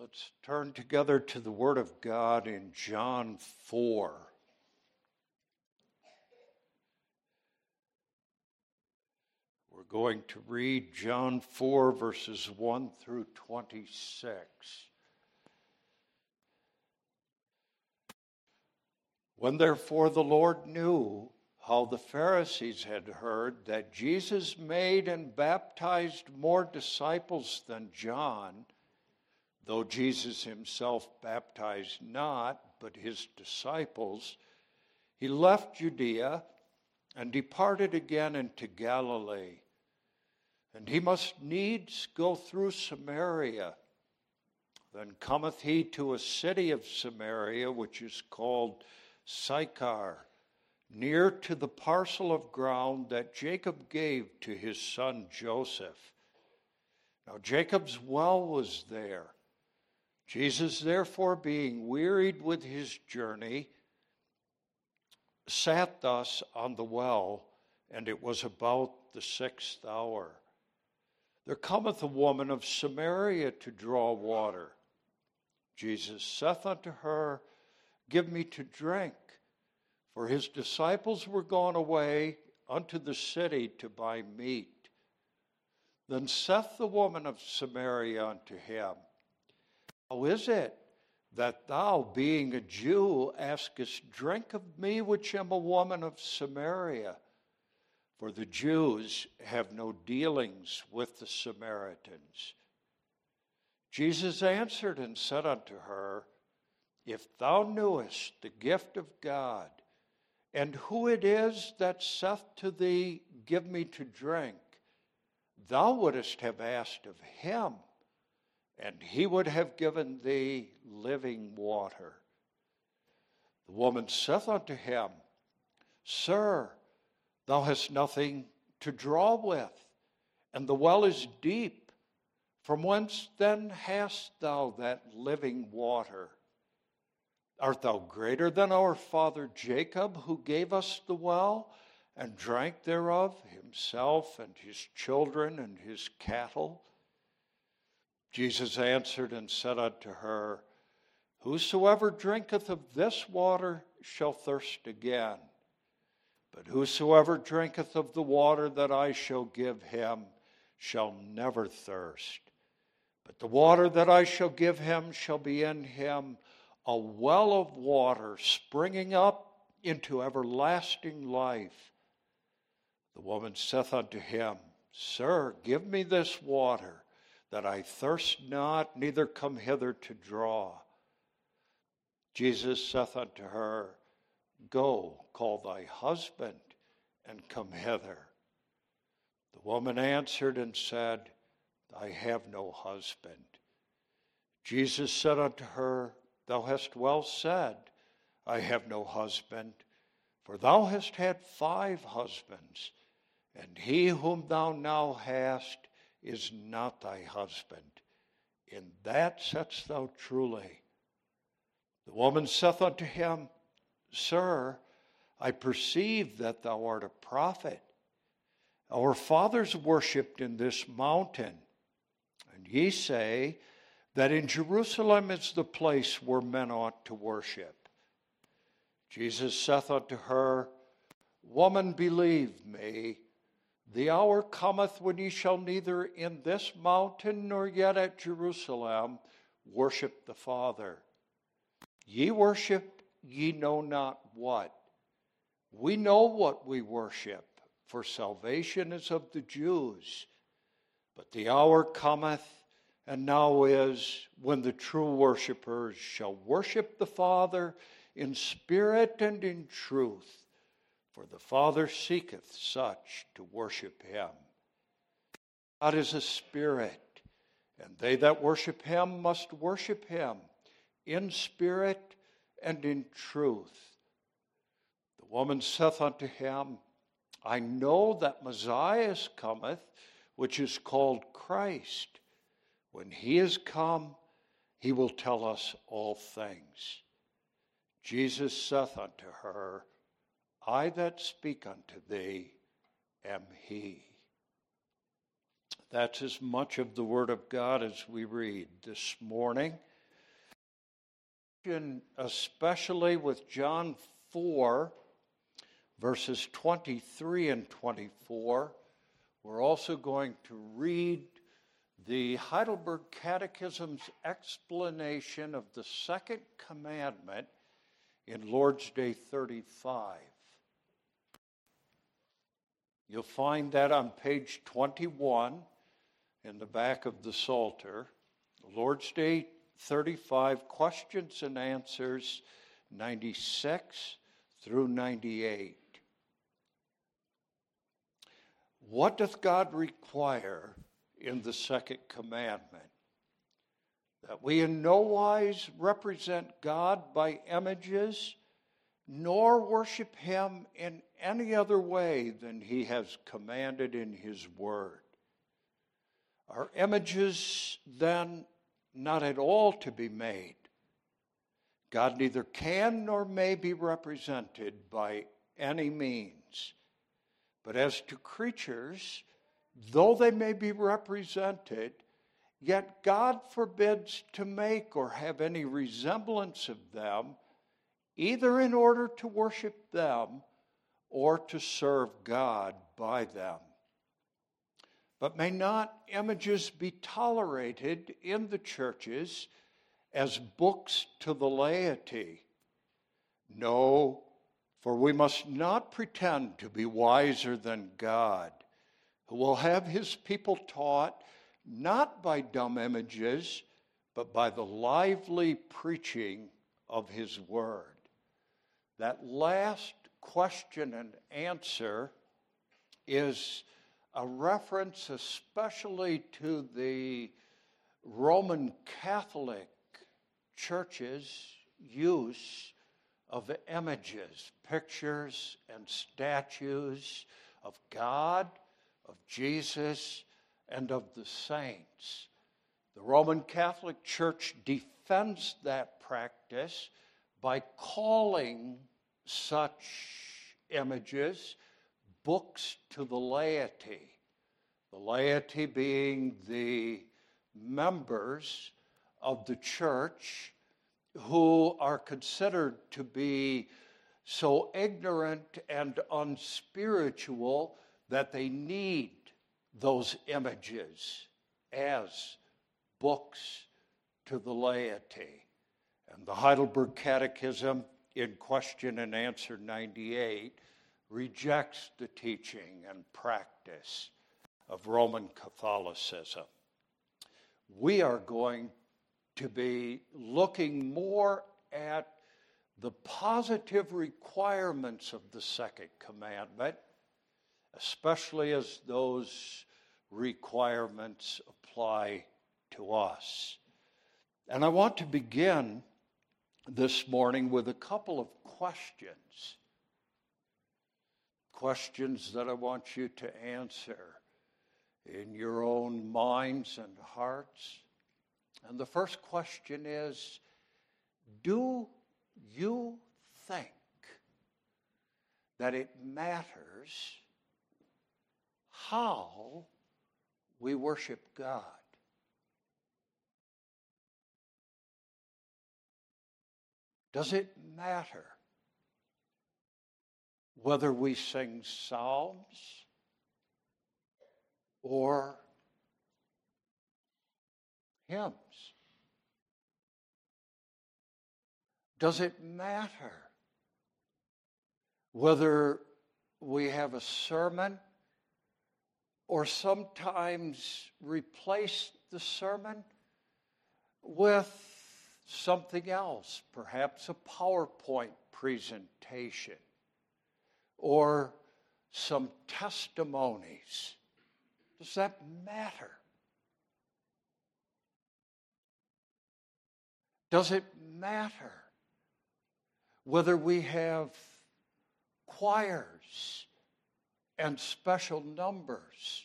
Let's turn together to the Word of God in John 4. We're going to read John 4, verses 1 through 26. When therefore the Lord knew how the Pharisees had heard that Jesus made and baptized more disciples than John, though Jesus himself baptized not, but his disciples, he left Judea and departed again into Galilee. And he must needs go through Samaria. Then cometh he to a city of Samaria, which is called Sychar, near to the parcel of ground that Jacob gave to his son Joseph. Now Jacob's well was there. Jesus, therefore, being wearied with his journey, sat thus on the well, and it was about the sixth hour. There cometh a woman of Samaria to draw water. Jesus saith unto her, Give me to drink. For his disciples were gone away unto the city to buy meat. Then saith the woman of Samaria unto him, How is it that thou, being a Jew, askest drink of me, which am a woman of Samaria? For the Jews have no dealings with the Samaritans. Jesus answered and said unto her, if thou knewest the gift of God, and who it is that saith to thee, Give me to drink, thou wouldst have asked of him, and he would have given thee living water. The woman saith unto him, Sir, thou hast nothing to draw with, and the well is deep. From whence then hast thou that living water? Art thou greater than our father Jacob, who gave us the well and drank thereof, himself and his children and his cattle? Jesus answered and said unto her, Whosoever drinketh of this water shall thirst again. But whosoever drinketh of the water that I shall give him shall never thirst. But the water that I shall give him shall be in him a well of water springing up into everlasting life. The woman saith unto him, Sir, give me this water, that I thirst not, neither come hither to draw. Jesus saith unto her, Go, call thy husband, and come hither. The woman answered and said, I have no husband. Jesus said unto her, Thou hast well said, I have no husband, for thou hast had five husbands, and he whom thou now hast is not thy husband. In that saidst thou truly. The woman saith unto him, Sir, I perceive that thou art a prophet. Our fathers worshipped in this mountain, and ye say, that in Jerusalem is the place where men ought to worship. Jesus saith unto her, Woman, believe me, the hour cometh when ye shall neither in this mountain nor yet at Jerusalem worship the Father. Ye worship ye know not what. We know what we worship, for salvation is of the Jews. But the hour cometh and now is when the true worshippers shall worship the Father in spirit and in truth, for the Father seeketh such to worship him. God is a spirit, and they that worship him must worship him in spirit and in truth. The woman saith unto him, I know that Messiah cometh, which is called Christ. When he is come, he will tell us all things. Jesus saith unto her, I that speak unto thee am he. That's as much of the Word of God as we read this morning. Especially with John 4, verses 23 and 24, we're also going to read the Heidelberg Catechism's explanation of the second commandment in Lord's Day 35. You'll find that on page 21 in the back of the Psalter. Lord's Day 35, questions and answers 96 through 98. What doth God require in the second commandment? That we in no wise represent God by images, nor worship him in any other way than he has commanded in his word. Are images then not at all to be made? God neither can nor may be represented by any means. But as to creatures, though they may be represented, yet God forbids to make or have any resemblance of them, either in order to worship them or to serve God by them. But may not images be tolerated in the churches as books to the laity? No, for we must not pretend to be wiser than God, who will have his people taught not by dumb images, but by the lively preaching of his word. That last question and answer is a reference especially to the Roman Catholic Church's use of images, pictures, and statues of God, of Jesus, and of the saints. The Roman Catholic Church defends that practice by calling such images books to the laity. The laity being the members of the church who are considered to be so ignorant and unspiritual that they need those images as books to the laity. And the Heidelberg Catechism, in question and answer 98, rejects the teaching and practice of Roman Catholicism. We are going to be looking more at the positive requirements of the second commandment, especially as those requirements apply to us. And I want to begin this morning with a couple of questions. Questions that I want you to answer in your own minds and hearts. And the first question is Do you think that it matters how we worship God? Does it matter whether we sing psalms or hymns? Does it matter whether we have a sermon or sometimes replace the sermon with something else, perhaps a PowerPoint presentation or some testimonies? Does that matter? Does it matter whether we have choirs and special numbers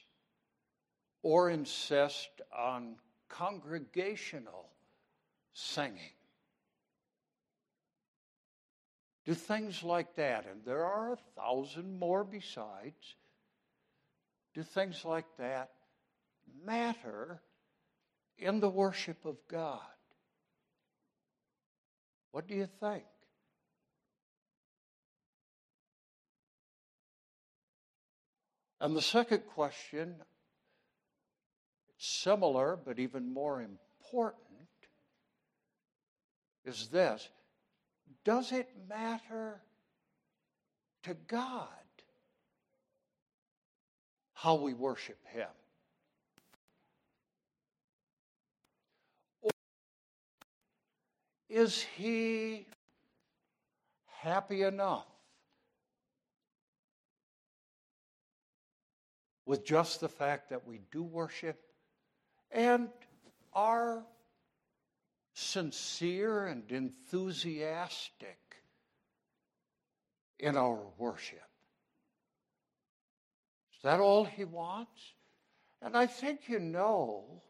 or insist on congregational singing? Do things like that, and there are a thousand more besides, do things like that matter in the worship of God? What do you think? And the second question, similar but even more important, is this Does it matter to God how we worship Him? Or is He happy enough with just the fact that we do worship and are sincere and enthusiastic in our worship. Is that all he wants? And I think you know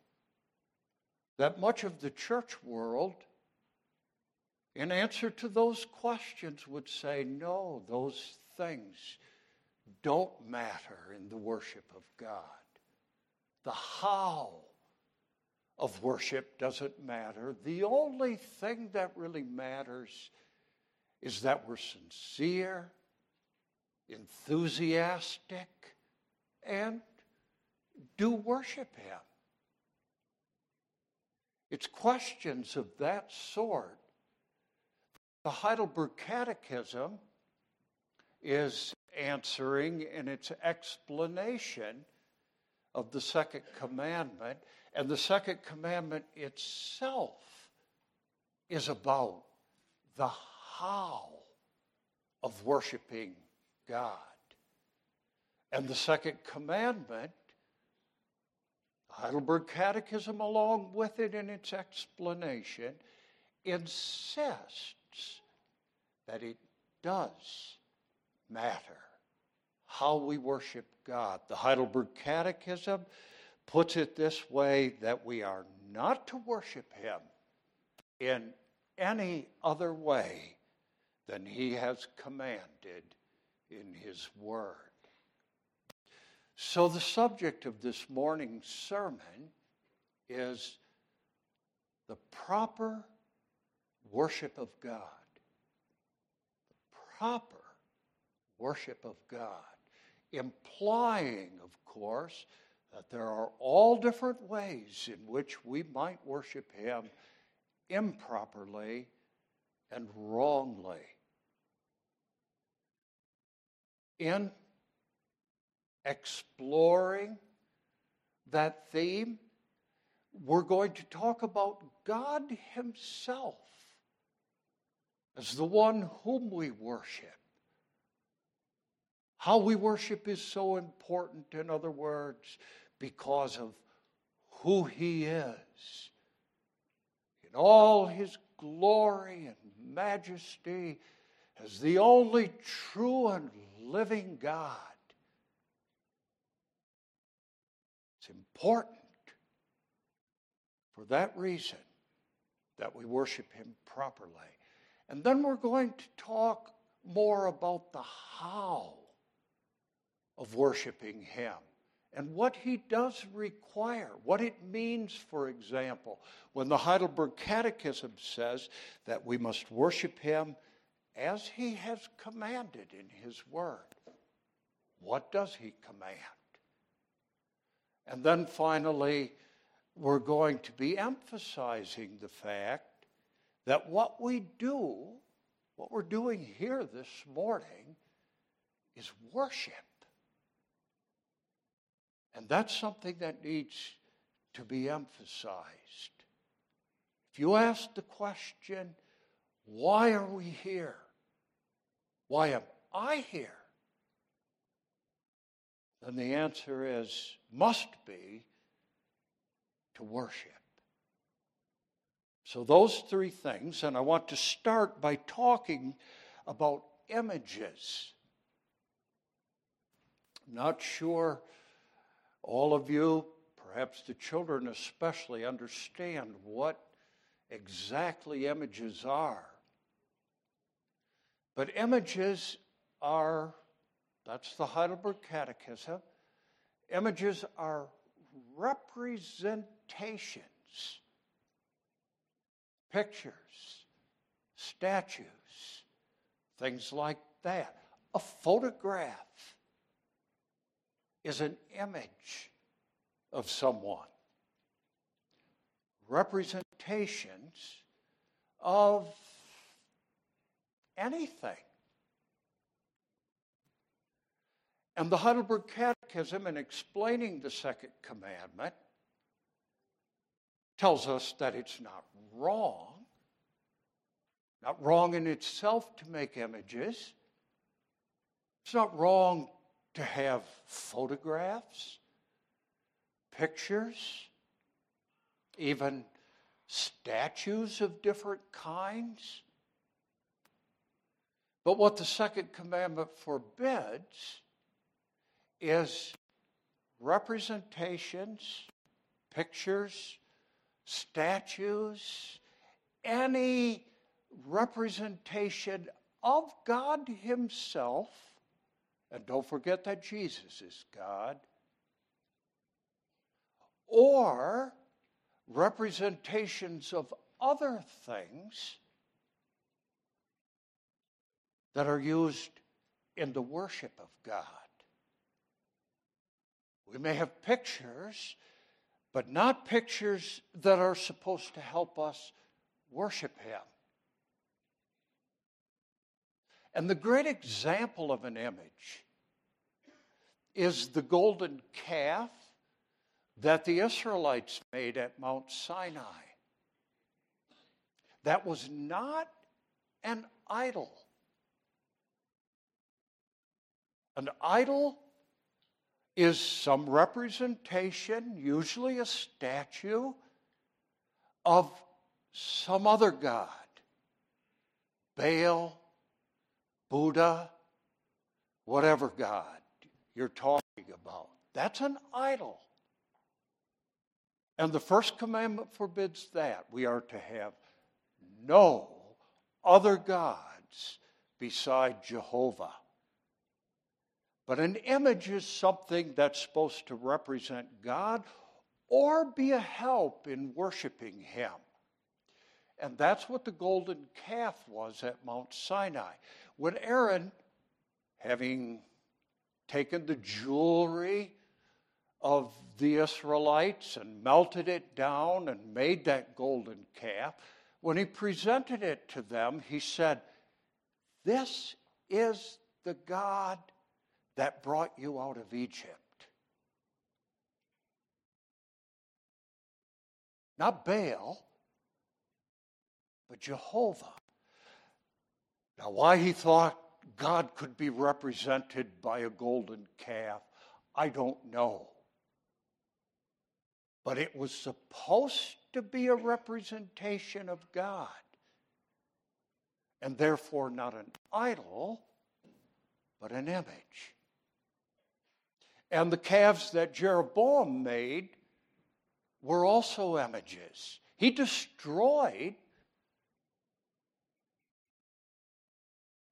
that much of the church world, in answer to those questions, would say, no, those things don't matter in the worship of God. The how of worship doesn't matter. The only thing that really matters is that we're sincere, enthusiastic, and do worship Him. It's questions of that sort. The Heidelberg Catechism is answering in its explanation of the second commandment. And the second commandment itself is about the how of worshiping God. And the second commandment, the Heidelberg Catechism, along with it in its explanation, insists that it does matter how we worship God. The Heidelberg Catechism puts it this way that we are not to worship Him in any other way than He has commanded in His Word. So, the subject of this morning's sermon is the proper worship of God. The proper worship of God, implying, of course, that there are all different ways in which we might worship Him improperly and wrongly. In exploring that theme, we're going to talk about God Himself as the one whom we worship. How we worship is so important, in other words, because of who He is. In all His glory and majesty, as the only true and living God. It's important for that reason that we worship Him properly. And then we're going to talk more about the how of worshiping Him and what He does require, what it means, for example, when the Heidelberg Catechism says that we must worship Him as He has commanded in His Word. What does He command? And then finally, we're going to be emphasizing the fact that what we do, what we're doing here this morning, is worship. And that's something that needs to be emphasized. If you ask the question, why are we here? Why am I here? Then the answer is, must be, to worship. So, those three things, and I want to start by talking about images. I'm not sure all of you, perhaps the children especially, understand what exactly images are. But images are, that's the Heidelberg Catechism, images are representations, pictures, statues, things like that. A photograph is an image of someone. Representations of anything. And the Heidelberg Catechism, in explaining the second commandment, tells us that it's not wrong, not wrong in itself to make images. It's not wrong to have photographs, pictures, even statues of different kinds. But what the second commandment forbids is representations, pictures, statues, any representation of God Himself. And don't forget that Jesus is God. Or representations of other things that are used in the worship of God. We may have pictures, but not pictures that are supposed to help us worship Him. And the great example of an image is the golden calf that the Israelites made at Mount Sinai. That was not an idol. An idol is some representation, usually a statue, of some other god Baal, Buddha, whatever God you're talking about. That's an idol. And the first commandment forbids that. We are to have no other gods beside Jehovah. But an image is something that's supposed to represent God or be a help in worshiping Him. And that's what the golden calf was at Mount Sinai. When Aaron, having taken the jewelry of the Israelites and melted it down and made that golden calf, when he presented it to them, he said, This is the God that brought you out of Egypt. Not Baal, but Jehovah. Now, why he thought God could be represented by a golden calf, I don't know. But it was supposed to be a representation of God, and therefore not an idol, but an image. And the calves that Jeroboam made were also images. He destroyed,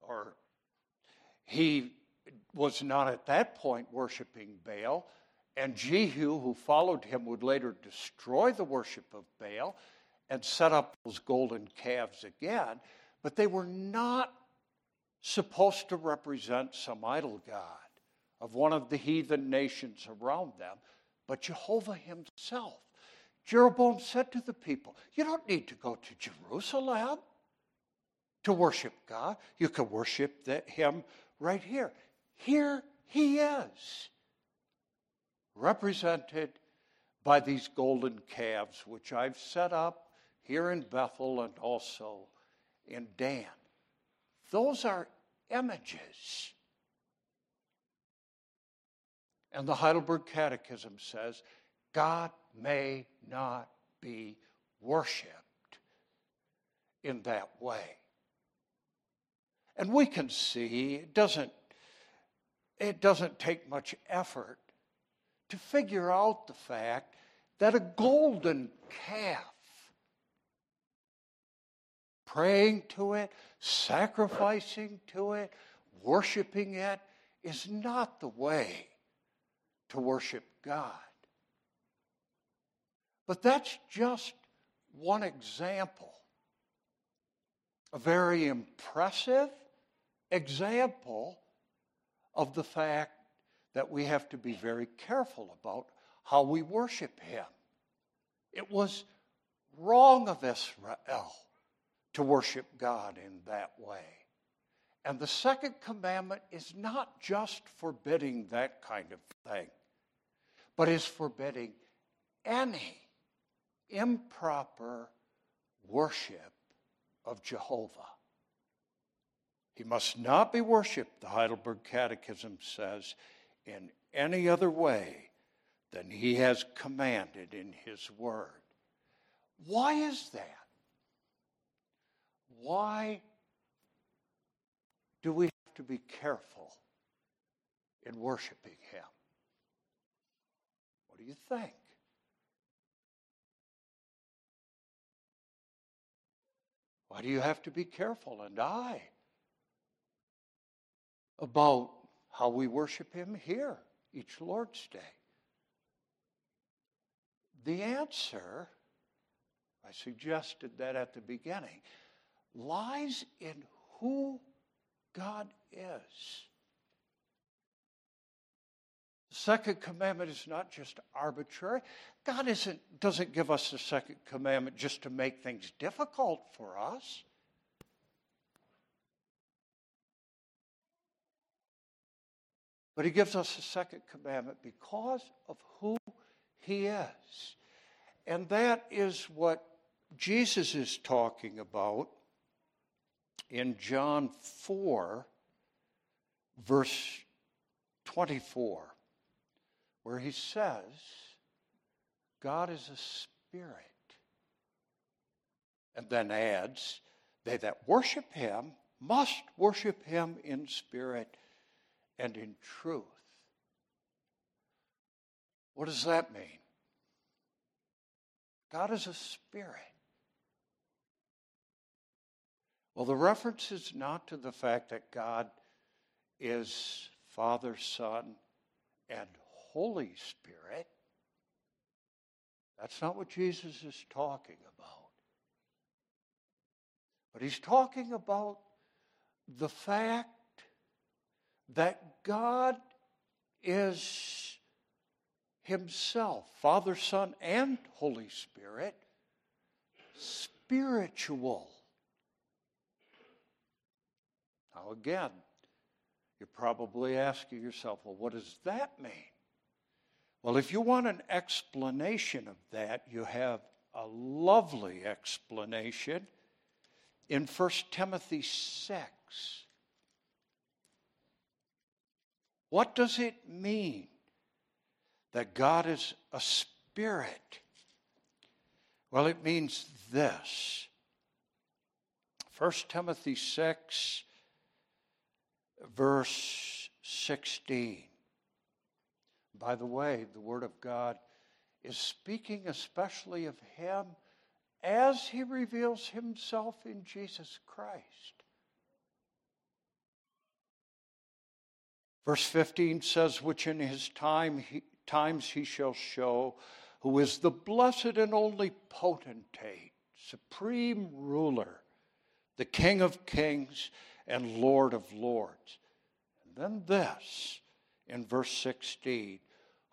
or he was not at that point worshiping Baal. And Jehu, who followed him, would later destroy the worship of Baal and set up those golden calves again. But they were not supposed to represent some idol god of one of the heathen nations around them, but Jehovah himself. Jeroboam said to the people, You don't need to go to Jerusalem to worship God. You can worship the, him right here. Here he is, represented by these golden calves, which I've set up here in Bethel and also in Dan. Those are images and the Heidelberg Catechism says God may not be worshiped in that way. And we can see it doesn't, it doesn't take much effort to figure out the fact that a golden calf, praying to it, sacrificing to it, worshiping it, is not the way to worship God. But that's just one example, a very impressive example of the fact that we have to be very careful about how we worship Him. It was wrong of Israel to worship God in that way. And the second commandment is not just forbidding that kind of thing, but is forbidding any improper worship of Jehovah. He must not be worshiped, the Heidelberg Catechism says, in any other way than he has commanded in his word. Why is that? Why do we have to be careful in worshiping him? What do you think? Why do you have to be careful, and I, about how we worship Him here each Lord's Day? The answer, I suggested that at the beginning, lies in who God is. The second commandment is not just arbitrary. God isn't, doesn't give us the second commandment just to make things difficult for us. But He gives us the second commandment because of who He is. And that is what Jesus is talking about in John 4, verse 24 where he says, God is a spirit. And then adds, they that worship him must worship him in spirit and in truth. What does that mean? God is a spirit. Well, the reference is not to the fact that God is Father, Son, and Holy Spirit. That's not what Jesus is talking about. But he's talking about the fact that God is Himself, Father, Son, and Holy Spirit, spiritual. Now, again, you're probably asking yourself, well, what does that mean? Well, if you want an explanation of that, you have a lovely explanation in 1 Timothy 6. What does it mean that God is a spirit? Well, it means this. 1 Timothy 6, verse 16. By the way, the Word of God is speaking especially of Him as He reveals Himself in Jesus Christ. Verse 15 says, Which in His time he, times He shall show, who is the blessed and only potentate, supreme ruler, the King of kings and Lord of lords. And then this in verse 16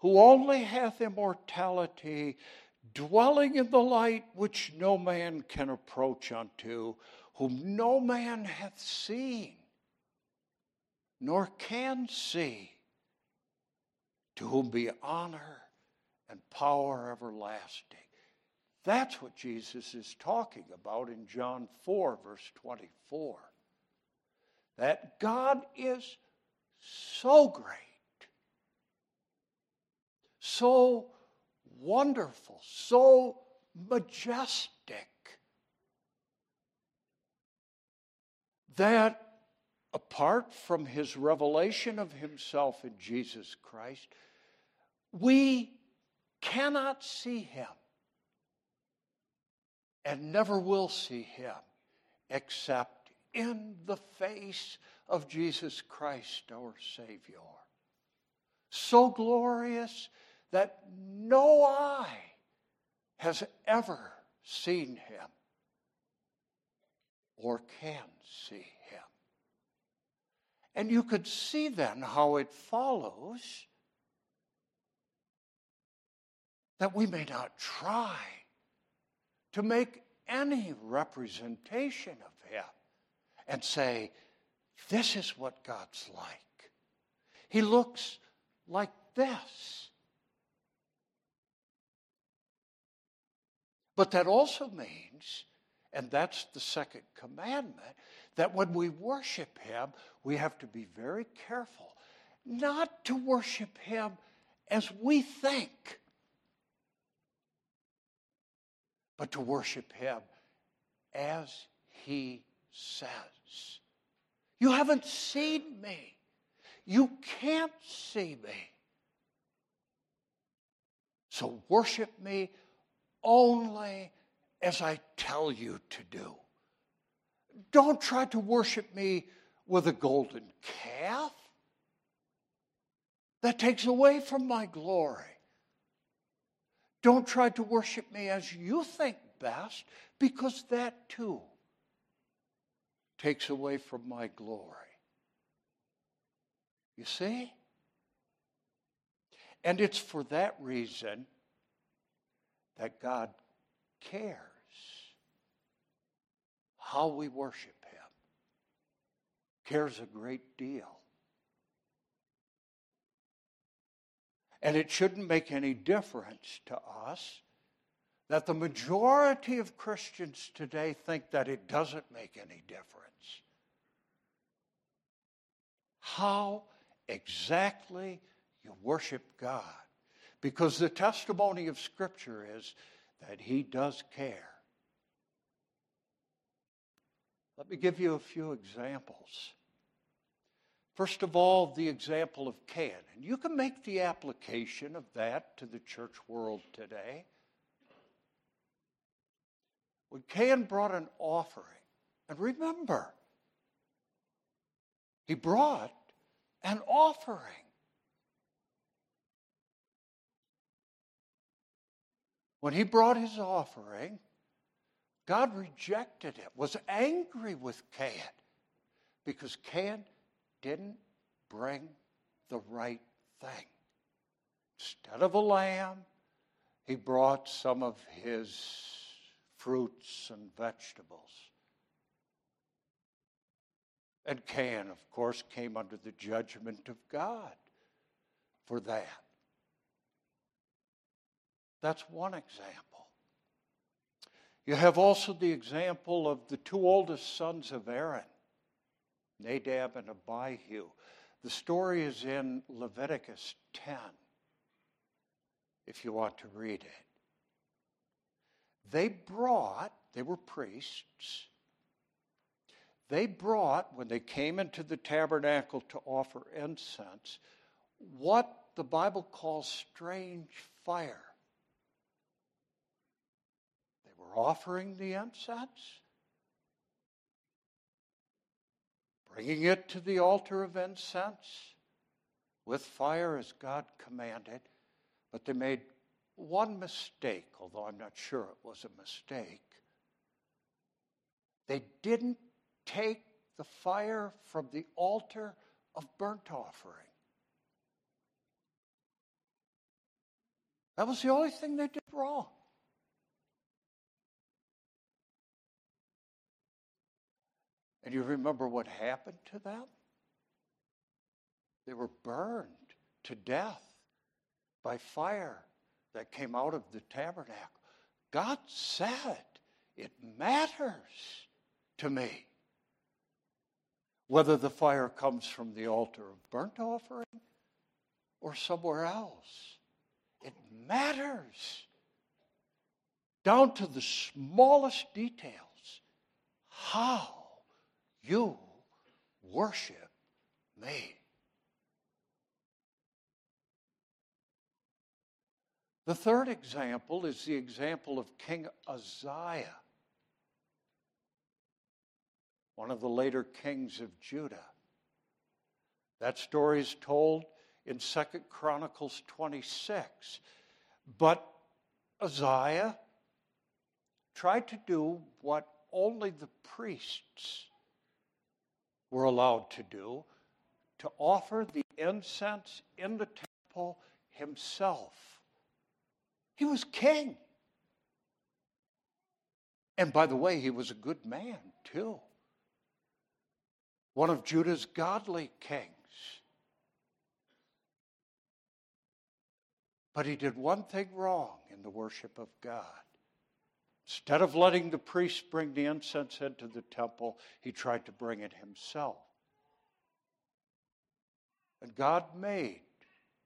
who only hath immortality, dwelling in the light which no man can approach unto, whom no man hath seen, nor can see, to whom be honor and power everlasting. That's what Jesus is talking about in John 4, verse 24. That God is so great so wonderful, so majestic that apart from his revelation of himself in Jesus Christ, we cannot see him and never will see him except in the face of Jesus Christ, our Savior. So glorious that no eye has ever seen him or can see him. And you could see then how it follows that we may not try to make any representation of him and say, this is what God's like. He looks like this. But that also means, and that's the second commandment, that when we worship Him, we have to be very careful not to worship Him as we think, but to worship Him as He says. You haven't seen me. You can't see me. So worship me only as I tell you to do. Don't try to worship me with a golden calf. That takes away from my glory. Don't try to worship me as you think best, because that too takes away from my glory. You see? And it's for that reason that God cares how we worship Him, cares a great deal. And it shouldn't make any difference to us that the majority of Christians today think that it doesn't make any difference. How exactly you worship God because the testimony of Scripture is that He does care. Let me give you a few examples. First of all, the example of Cain. And you can make the application of that to the church world today. When Cain brought an offering, and remember, he brought an offering. When he brought his offering, God rejected it, was angry with Cain because Cain didn't bring the right thing. Instead of a lamb, he brought some of his fruits and vegetables. And Cain, of course, came under the judgment of God for that. That's one example. You have also the example of the two oldest sons of Aaron, Nadab and Abihu. The story is in Leviticus 10, if you want to read it. They brought, they were priests, they brought, when they came into the tabernacle to offer incense, what the Bible calls strange fire offering the incense, bringing it to the altar of incense with fire as God commanded, but they made one mistake, although I'm not sure it was a mistake. They didn't take the fire from the altar of burnt offering. That was the only thing they did wrong. And you remember what happened to them? They were burned to death by fire that came out of the tabernacle. God said, It matters to me whether the fire comes from the altar of burnt offering or somewhere else. It matters down to the smallest details. How you worship me. The third example is the example of King Uzziah, one of the later kings of Judah. That story is told in Second Chronicles 26. But Uzziah tried to do what only the priests were allowed to do to offer the incense in the temple himself. He was king. And by the way, he was a good man, too. One of Judah's godly kings. But he did one thing wrong in the worship of God. Instead of letting the priests bring the incense into the temple, he tried to bring it himself. And God made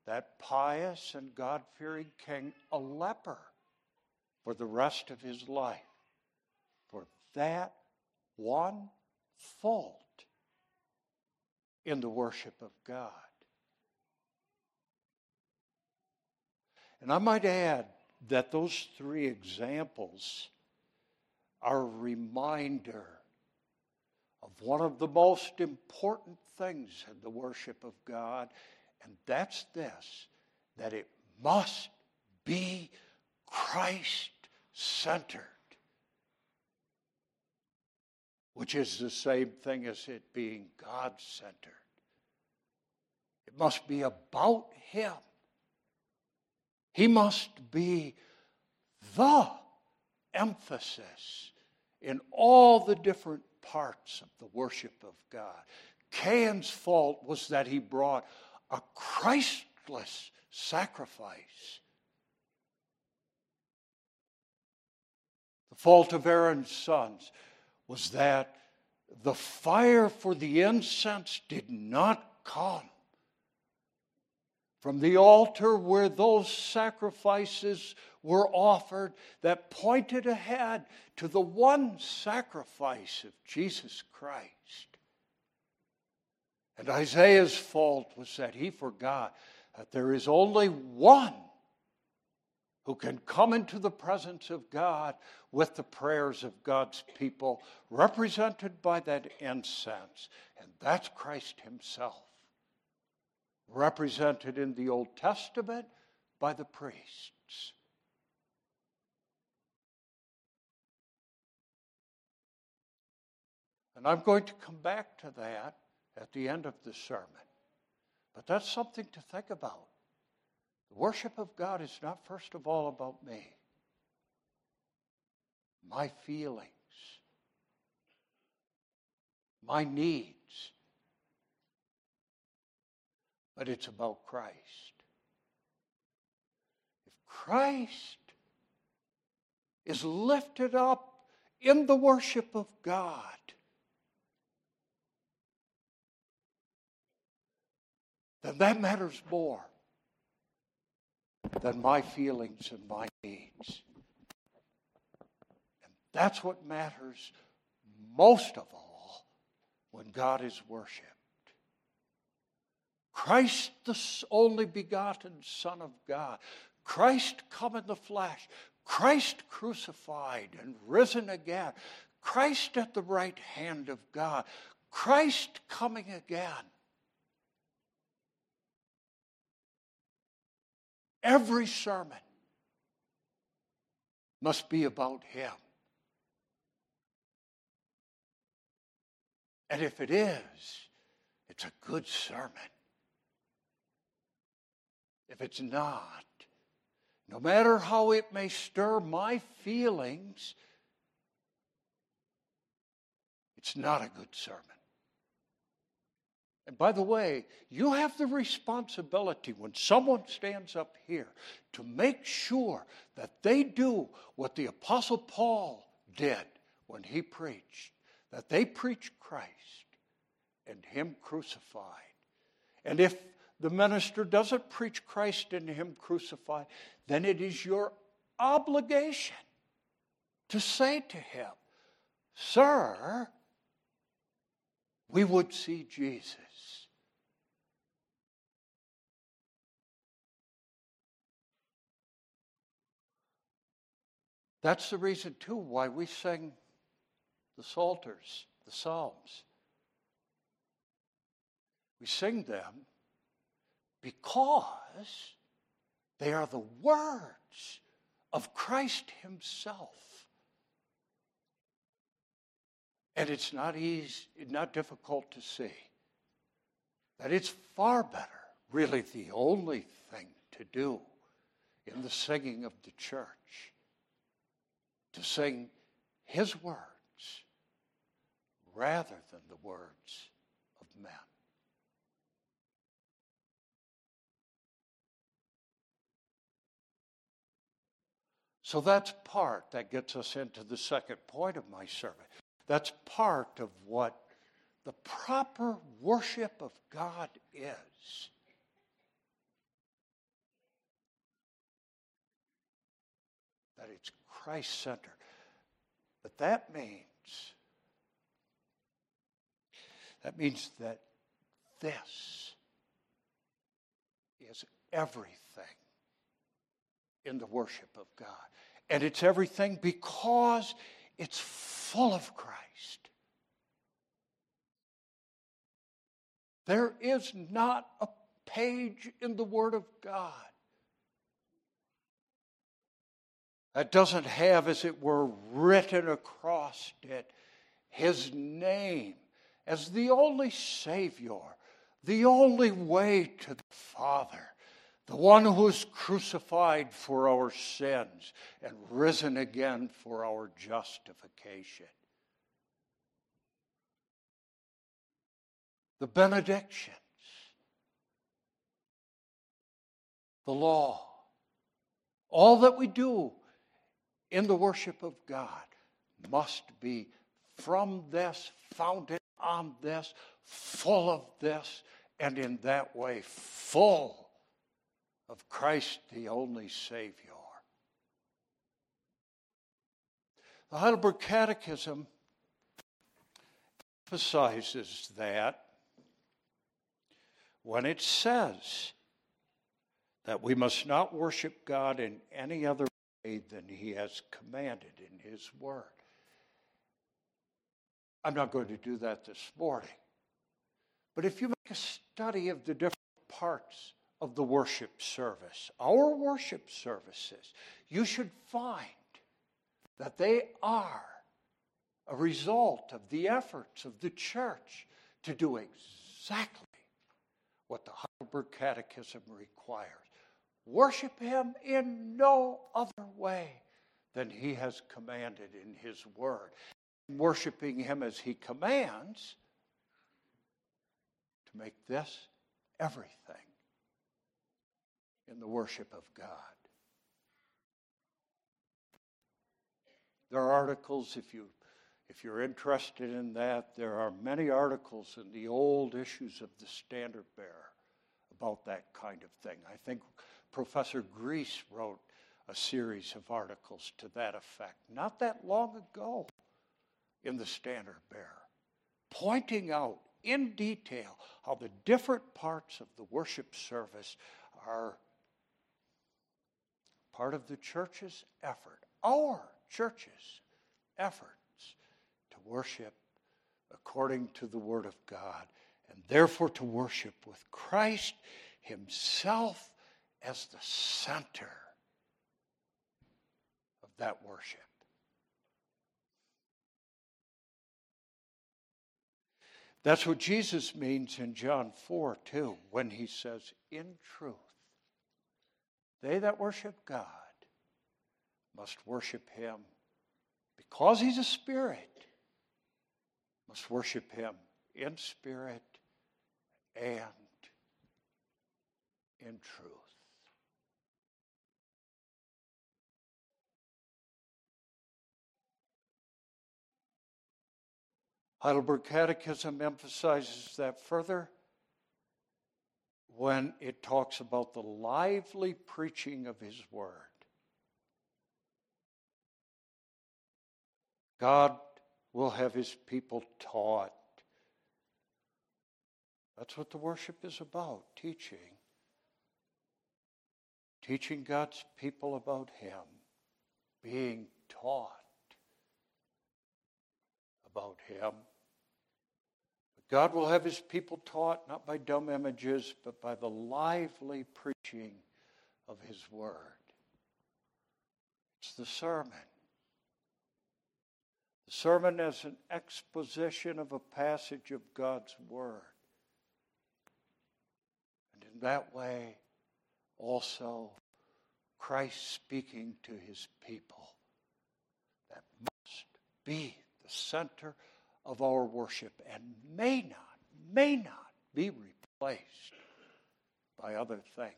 that pious and God fearing king a leper for the rest of his life for that one fault in the worship of God. And I might add that those three examples a reminder of one of the most important things in the worship of God, and that's this that it must be Christ centered, which is the same thing as it being God centered. It must be about Him. He must be the emphasis in all the different parts of the worship of God. Cain's fault was that he brought a Christless sacrifice. The fault of Aaron's sons was that the fire for the incense did not come from the altar where those sacrifices were offered that pointed ahead to the one sacrifice of Jesus Christ. And Uzziah's fault was that he forgot that there is only one who can come into the presence of God with the prayers of God's people, represented by that incense, and that's Christ Himself represented in the Old Testament by the priests. And I'm going to come back to that at the end of the sermon. But that's something to think about. The worship of God is not, first of all, about me, my feelings, my needs but it's about Christ. If Christ is lifted up in the worship of God, then that matters more than my feelings and my needs. And that's what matters most of all when God is worshiped. Christ, the only begotten Son of God, Christ come in the flesh, Christ crucified and risen again, Christ at the right hand of God, Christ coming again. Every sermon must be about Him. And if it is, it's a good sermon. If it's not, no matter how it may stir my feelings, it's not a good sermon. And by the way, you have the responsibility when someone stands up here to make sure that they do what the Apostle Paul did when he preached that they preach Christ and Him crucified. And if the minister doesn't preach Christ and Him crucified, then it is your obligation to say to him, Sir, we would see Jesus. That's the reason, too, why we sing the Psalters, the Psalms. We sing them because they are the words of Christ Himself And it's not easy, not difficult to see that it's far better, really the only thing to do in the singing of the church, to sing his words rather than the words of men. So that's part that gets us into the second point of my sermon. That's part of what the proper worship of God is. That it's Christ centered. But that means that means that this is everything in the worship of God. And it's everything because it's full of Christ. There is not a page in the Word of God that doesn't have, as it were, written across it His name as the only Savior, the only way to the Father, the one who was crucified for our sins and risen again for our justification. The benedictions, the law, all that we do in the worship of God must be from this, founded on this, full of this, and in that way full of Christ, the only Savior. The Heidelberg Catechism emphasizes that when it says that we must not worship God in any other way than He has commanded in His Word. I'm not going to do that this morning. But if you make a study of the different parts of the worship service, our worship services, you should find that they are a result of the efforts of the church to do exactly what the Heidelberg Catechism requires. Worship Him in no other way than He has commanded in His Word. Worshiping Him as He commands to make this everything in the worship of God. There are articles, if, you, if you're interested in that, there are many articles in the old issues of the Standard Bearer about that kind of thing. I think Professor Greece wrote a series of articles to that effect not that long ago in the Standard Bearer, pointing out in detail how the different parts of the worship service are part of the church's effort, our church's efforts to worship according to the Word of God, and therefore to worship with Christ Himself as the center of that worship. That's what Jesus means in John 4, too, when he says, In truth, they that worship God must worship Him because He's a Spirit, must worship Him in spirit and in truth. Heidelberg Catechism emphasizes that further when it talks about the lively preaching of His Word. God will have His people taught. That's what the worship is about teaching. Teaching God's people about Him, being taught about Him. God will have his people taught not by dumb images, but by the lively preaching of his word. It's the sermon. The sermon as an exposition of a passage of God's Word. And in that way, also Christ speaking to his people. That must be the center of our worship and may not, may not be replaced by other things.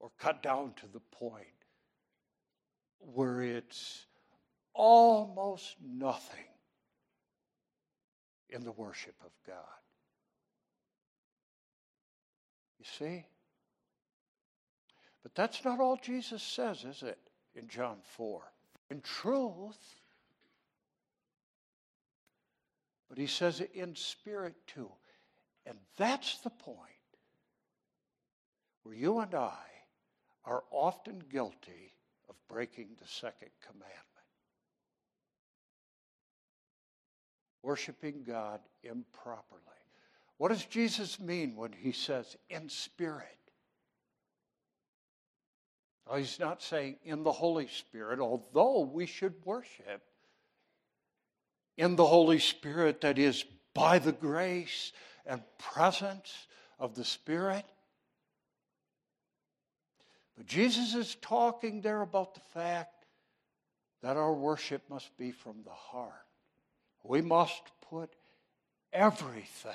Or cut down to the point where it's almost nothing in the worship of God. You see? But that's not all Jesus says, is it, in John 4? In truth, but he says it in spirit too. And that's the point where you and I are often guilty of breaking the second commandment. Worshiping God improperly. What does Jesus mean when he says in spirit? Well, he's not saying in the Holy Spirit, although we should worship in the Holy Spirit, that is, by the grace and presence of the Spirit. But Jesus is talking there about the fact that our worship must be from the heart. We must put everything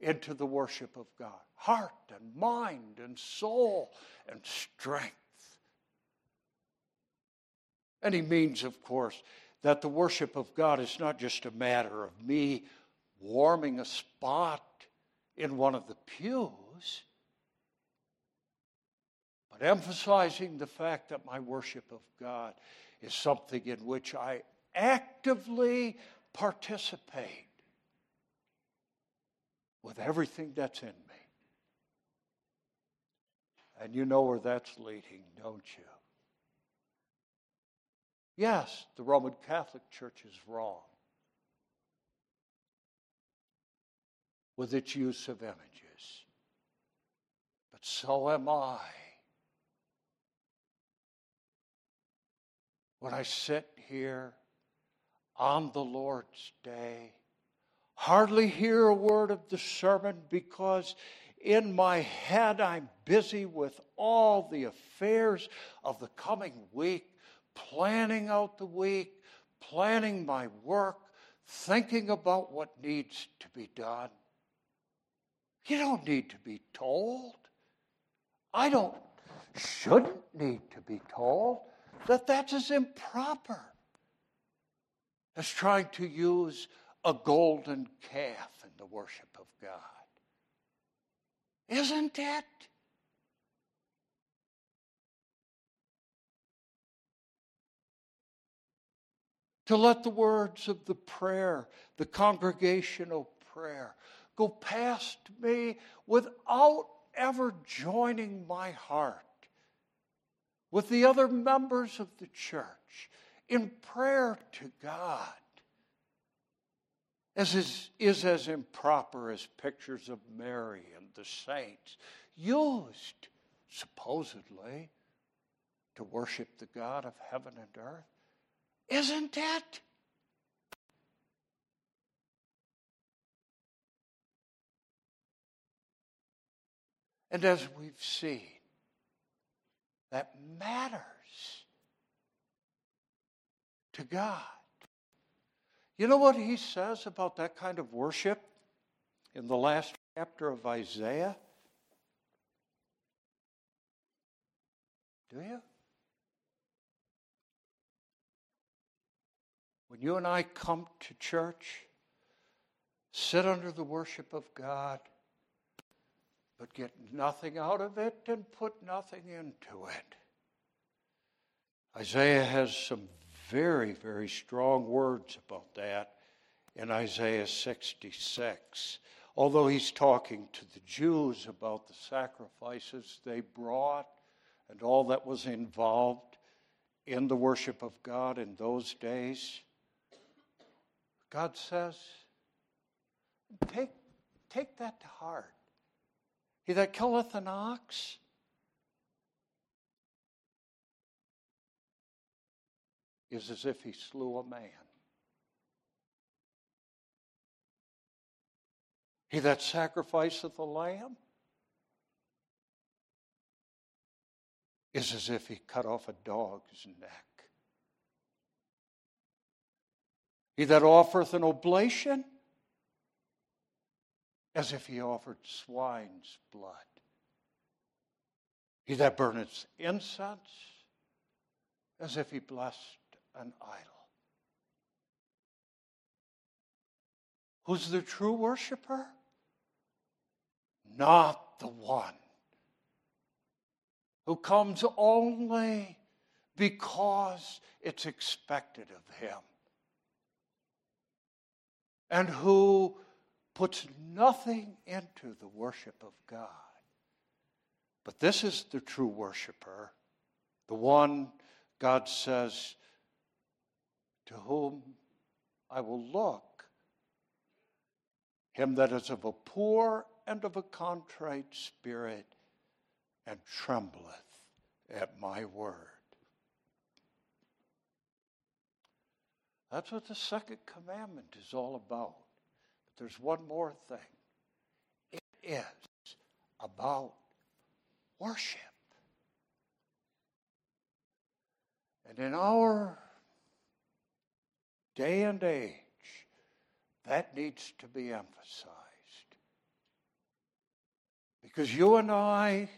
into the worship of God heart and mind and soul and strength. And he means, of course, that the worship of God is not just a matter of me warming a spot in one of the pews, but emphasizing the fact that my worship of God is something in which I actively participate with everything that's in me. And you know where that's leading, don't you? Yes, the Roman Catholic Church is wrong with its use of images. But so am I. When I sit here on the Lord's day hardly hear a word of the sermon because in my head I'm busy with all the affairs of the coming week, planning out the week, planning my work, thinking about what needs to be done. You don't need to be told. I don't, shouldn't need to be told that that's as improper as trying to use a golden calf in the worship of God. Isn't it? To let the words of the prayer, the congregational prayer, go past me without ever joining my heart with the other members of the church in prayer to God as is, is as improper as pictures of Mary and the saints, used supposedly to worship the God of heaven and earth. Isn't it? And as we've seen, that matters to God. You know what he says about that kind of worship in the last chapter of Isaiah? Do you? When you and I come to church, sit under the worship of God, but get nothing out of it and put nothing into it. Isaiah has some very, very strong words about that in Isaiah 66. Although he's talking to the Jews about the sacrifices they brought and all that was involved in the worship of God in those days, God says, take, take that to heart. He that killeth an ox is as if he slew a man. He that sacrificeth a lamb is as if he cut off a dog's neck. He that offereth an oblation as if he offered swine's blood. He that burneth incense as if he blessed an idol. Who's the true worshiper? Not the one who comes only because it's expected of him and who puts nothing into the worship of God. But this is the true worshiper, the one God says, to whom I will look, him that is of a poor and of a contrite spirit, and trembleth at my word. That's what the second commandment is all about. But there's one more thing it is about worship. And in our day and age, that needs to be emphasized. Because you and I,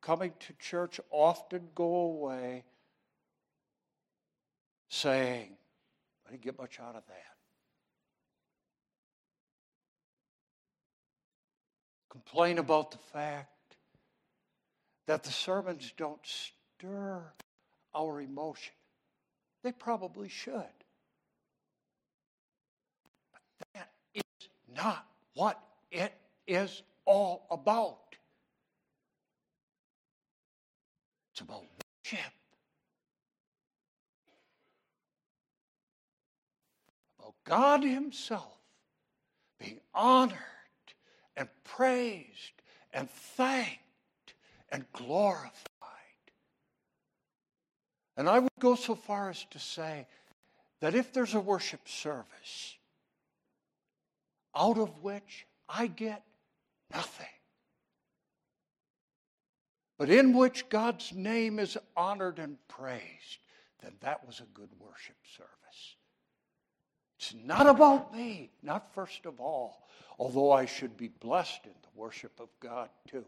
coming to church, often go away saying, didn't get much out of that. Complain about the fact that the sermons don't stir our emotion. They probably should. But that is not what it is all about. It's about worship. About God Himself being honored and praised and thanked and glorified. And I would go so far as to say that if there's a worship service out of which I get nothing, but in which God's name is honored and praised, then that was a good worship service. It's not about me, not first of all, although I should be blessed in the worship of God too.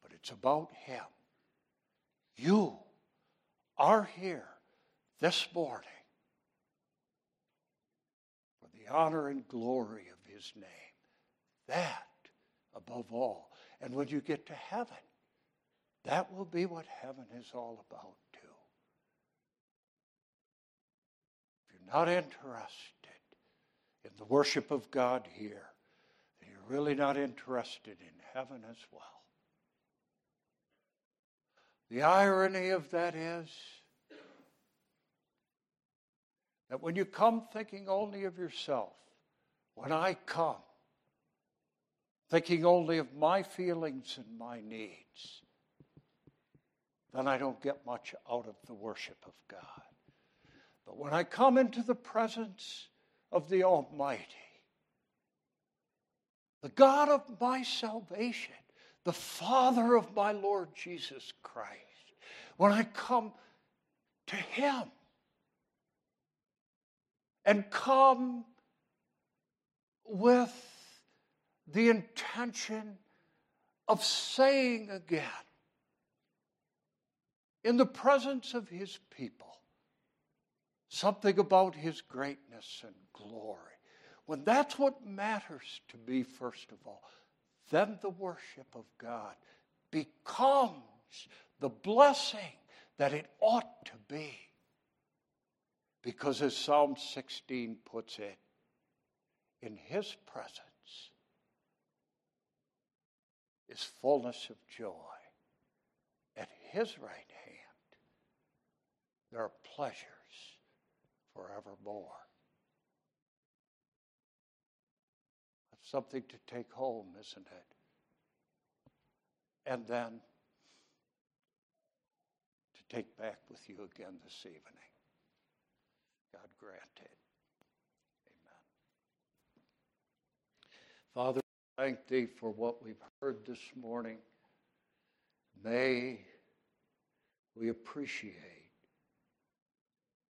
But it's about Him. You are here this morning for the honor and glory of His name. That above all. And when you get to heaven, that will be what heaven is all about, too. If you're not interested in the worship of God here, then you're really not interested in heaven as well. The irony of that is that when you come thinking only of yourself, when I come thinking only of my feelings and my needs, then I don't get much out of the worship of God. But when I come into the presence of the Almighty, the God of my salvation, the Father of my Lord Jesus Christ, when I come to Him and come with the intention of saying again, in the presence of his people something about his greatness and glory. When that's what matters to me, first of all, then the worship of God becomes the blessing that it ought to be. Because as Psalm 16 puts it, in his presence is fullness of joy. At his right hand, there are pleasures forevermore. That's something to take home, isn't it? And then to take back with you again this evening. God granted. Amen. Father, thank thee for what we've heard this morning. May we appreciate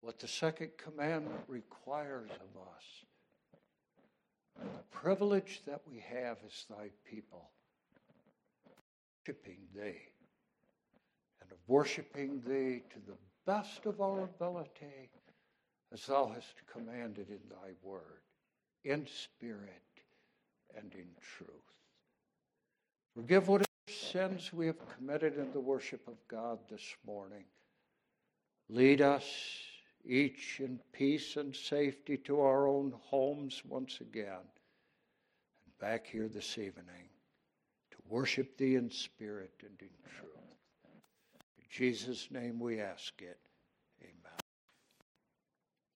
what the second commandment requires of us. And the privilege that we have as thy people, worshiping thee, and of worshiping thee to the best of our ability, as thou hast commanded in thy word, in spirit and in truth. Forgive whatever sins we have committed in the worship of God this morning. Lead us each in peace and safety to our own homes once again, and back here this evening to worship Thee in spirit and in truth. In Jesus' name we ask it.